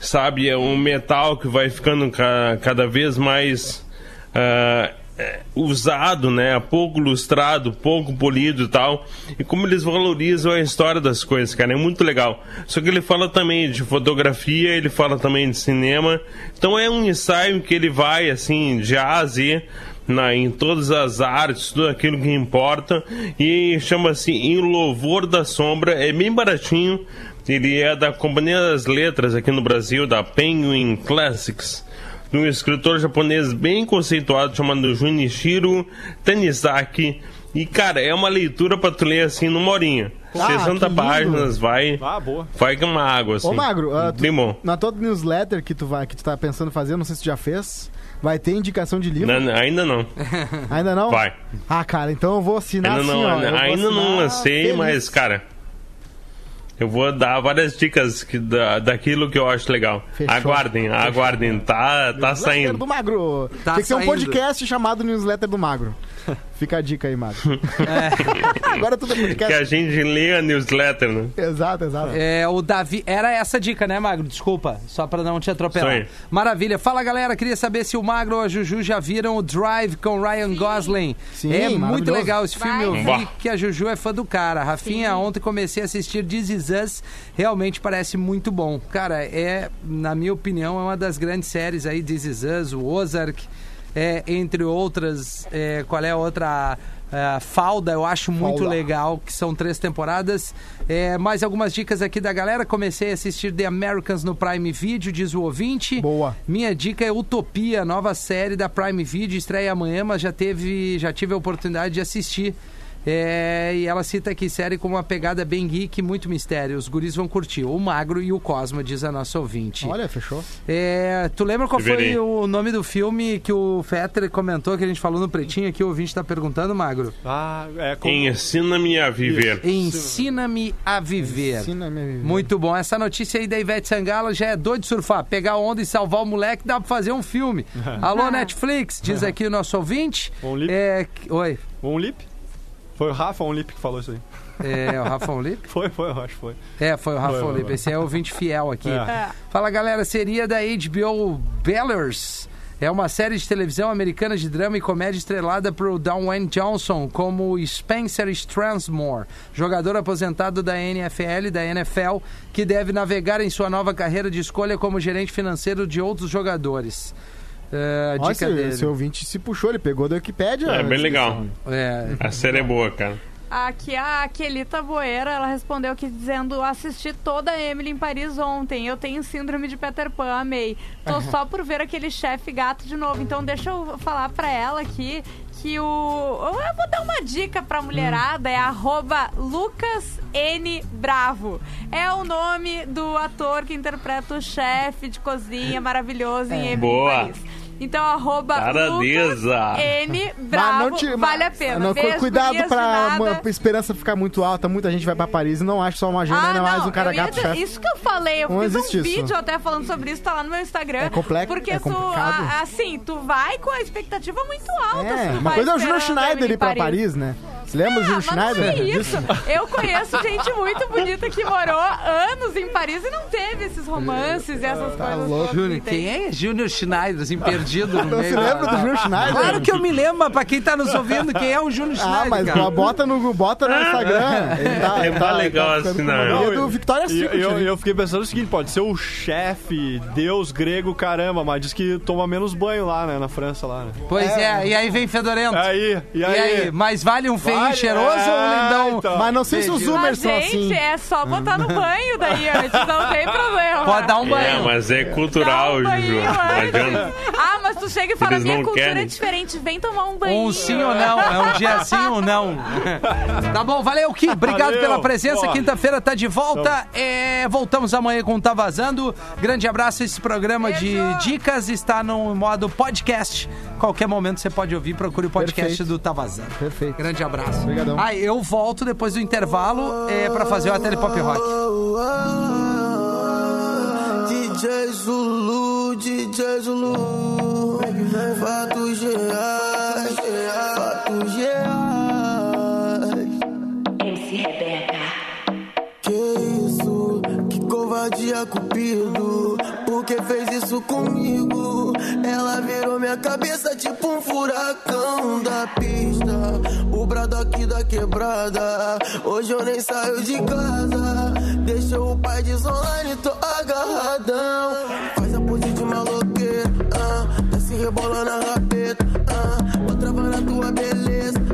sabe? É um metal que vai ficando ca- cada vez mais é, usado, né? Pouco lustrado, pouco polido e tal. E como eles valorizam a história das coisas, cara. É muito legal. Só que ele fala também de fotografia, ele fala também de cinema. Então é um ensaio que ele vai, assim, de A a Z. Na, em todas as artes, tudo aquilo que importa, e chama-se Em Louvor da Sombra, é bem baratinho, ele é da Companhia das Letras aqui no Brasil, da Penguin Classics de um escritor japonês bem conceituado chamado Junichiro Tanizaki. E, cara, é uma leitura pra tu ler assim numa horinha. Ah, 60 que lindo. páginas, vai. Ah, boa. Vai com uma água, assim. Ô, Magro, ah, tu- na tua newsletter que tu, vai, que tu tá pensando fazer, não sei se tu já fez, vai ter indicação de livro? Não, ainda não. [laughs] Ainda não? Vai. Ah, cara, então eu vou assinar Ainda assim, não, ó. ainda não lancei, feliz. mas, cara. Eu vou dar várias dicas que, da, daquilo que eu acho legal. Fechou. Aguardem, aguardem. Tá, tá Newsletter saindo. do Magro. Tá Tem que ser um podcast chamado Newsletter do Magro. [laughs] Fica a dica aí, Magro. [laughs] Agora tudo é Que a podcast. gente lê a newsletter, né? Exato, exato. É, o Davi. Era essa a dica, né, Magro? Desculpa, só pra não te atropelar. Maravilha. Fala, galera. Queria saber se o Magro ou a Juju já viram o Drive com Ryan Gosling. Sim, é muito legal esse filme. Eu vi que a Juju é fã do cara. Rafinha, ontem comecei a assistir This Is Us. Realmente parece muito bom. Cara, é, na minha opinião, é uma das grandes séries aí. This Is Us, o Ozark, é, entre outras. é, qual é a outra? É, Falda, eu acho muito Falda. legal, que são três temporadas. É, mais algumas dicas aqui da galera. Comecei a assistir The Americans no Prime Video, diz o ouvinte. Boa. Minha dica é Utopia, nova série da Prime Video, estreia amanhã, mas já teve, já tive a oportunidade de assistir. É, e ela cita aqui série com uma pegada bem geek, muito mistério. Os guris vão curtir. O Magro e o Cosmo, diz a nossa ouvinte. Olha, fechou. É, tu lembra qual foi o nome do filme que o Fetter comentou, que a gente falou no Pretinho aqui? O ouvinte tá perguntando, Magro. Ah, é com... Ensina-me a viver. Ensina-me a viver. Ensina-me a viver. Muito bom. Essa notícia aí da Ivete Sangalo já é doido de surfar. Pegar onda e salvar o moleque dá pra fazer um filme. [laughs] Alô, Netflix, diz aqui o nosso ouvinte. Lip? É, que- oi. Um lip? Foi o Rafa um lip que falou isso aí. É o Rafa Olip? [laughs] Foi, foi, eu acho que foi. É, foi o Rafa foi. Esse é o ouvinte fiel aqui. É. É. Fala, galera. Seria da HBO Bellers. É uma série de televisão americana de drama e comédia estrelada por Dwayne Johnson como Spencer Stransmore, jogador aposentado da NFL e da NFL, que deve navegar em sua nova carreira de escolha como gerente financeiro de outros jogadores. É, a Olha, dica esse, ouvinte se puxou, ele pegou da Wikipédia. É bem legal. É, A série é boa, cara. Aqui a Quelita Boeira, ela respondeu aqui dizendo: assisti toda a Emily em Paris ontem. Eu tenho síndrome de Peter Pan, amei. Tô [laughs] só por ver aquele chefe gato de novo. Então deixa eu falar pra ela aqui que o. Eu vou dar uma dica pra mulherada, é arroba Lucas N Bravo. É o nome do ator que interpreta o chefe de cozinha maravilhoso em Emily Boa. em Paris. Então, arroba Lucas Taradeza. N Bravo, não te- vale a pena. não, Beijo, cuidado pra uma- esperança ficar muito alta. Muita gente vai pra Paris e não acha só uma agenda, ainda mais um cara Ah, ia gato chefe. Isso que eu falei, eu Não fiz um isso. vídeo até falando sobre isso, tá lá no meu Instagram. É complexo- Porque é tu, complicado. a- assim, tu vai com a expectativa muito alta. É, uma coisa é o Júnior Schneider ir pra Paris, né? Você lembra do Ah, Júnior mas não Schneider? é isso. Eu conheço gente muito bonita que morou anos em Paris e não teve esses romances e essas Tá coisas. louco. Júnior, quem é Júnior Schneider, assim, perdido no Não meio da- lembra do Júnior Schneider? Claro que eu me lembro, mas pra quem tá nos ouvindo, quem é o Júnior Ah, Schneider, mas cara? bota no, bota no Instagram. Ele tá, É ele tá, legal ele tá assinar. com- Ele é do Não, Victoria's E Secret. eu, eu fiquei pensando o seguinte, pode ser o chefe, deus grego, caramba, mas diz que toma menos banho lá, né, na França lá, né. Pois é. e aí vem Fedorento. Aí, e E aí? aí, mais vale um feinho Vale, cheiroso ou é, lindão? então. Mas não sei se os. Zoomers são gente, assim. é só botar no banho daí antes, não tem problema. Pode dar um É, banho. mas é cultural, um Juju. banho Não adianta. Mas tu chega e fala, Eles minha cultura querem. é diferente, vem tomar um banho. Um sim ou não, é um dia sim ou não. [laughs] Tá bom, valeu, Kim. Obrigado Valeu. pela presença. Quinta-feira tá de volta. É, voltamos amanhã com Tá Vazando. Grande abraço. Esse programa de Beijo. dicas está no modo podcast. Qualquer momento você pode ouvir. Procure o podcast Perfeito. do Tá Vazando. Perfeito. Grande abraço. Obrigadão. Ah, eu volto depois do intervalo é, para fazer o Tele Pop Rock. DJ Zulu, DJ Zulu, fatos reais, fatos reais. MC Rebeca. Que isso, que covardia cupido, porque porque fez isso comigo. Ela virou minha cabeça tipo um furacão da pista. O brado aqui da quebrada. Hoje eu nem saio de casa. Deixa o pai desonline, tô agarradão. Faz a pose de maloqueiro, ah. se rebolando a rabeta, ah. Vou travar na tua beleza.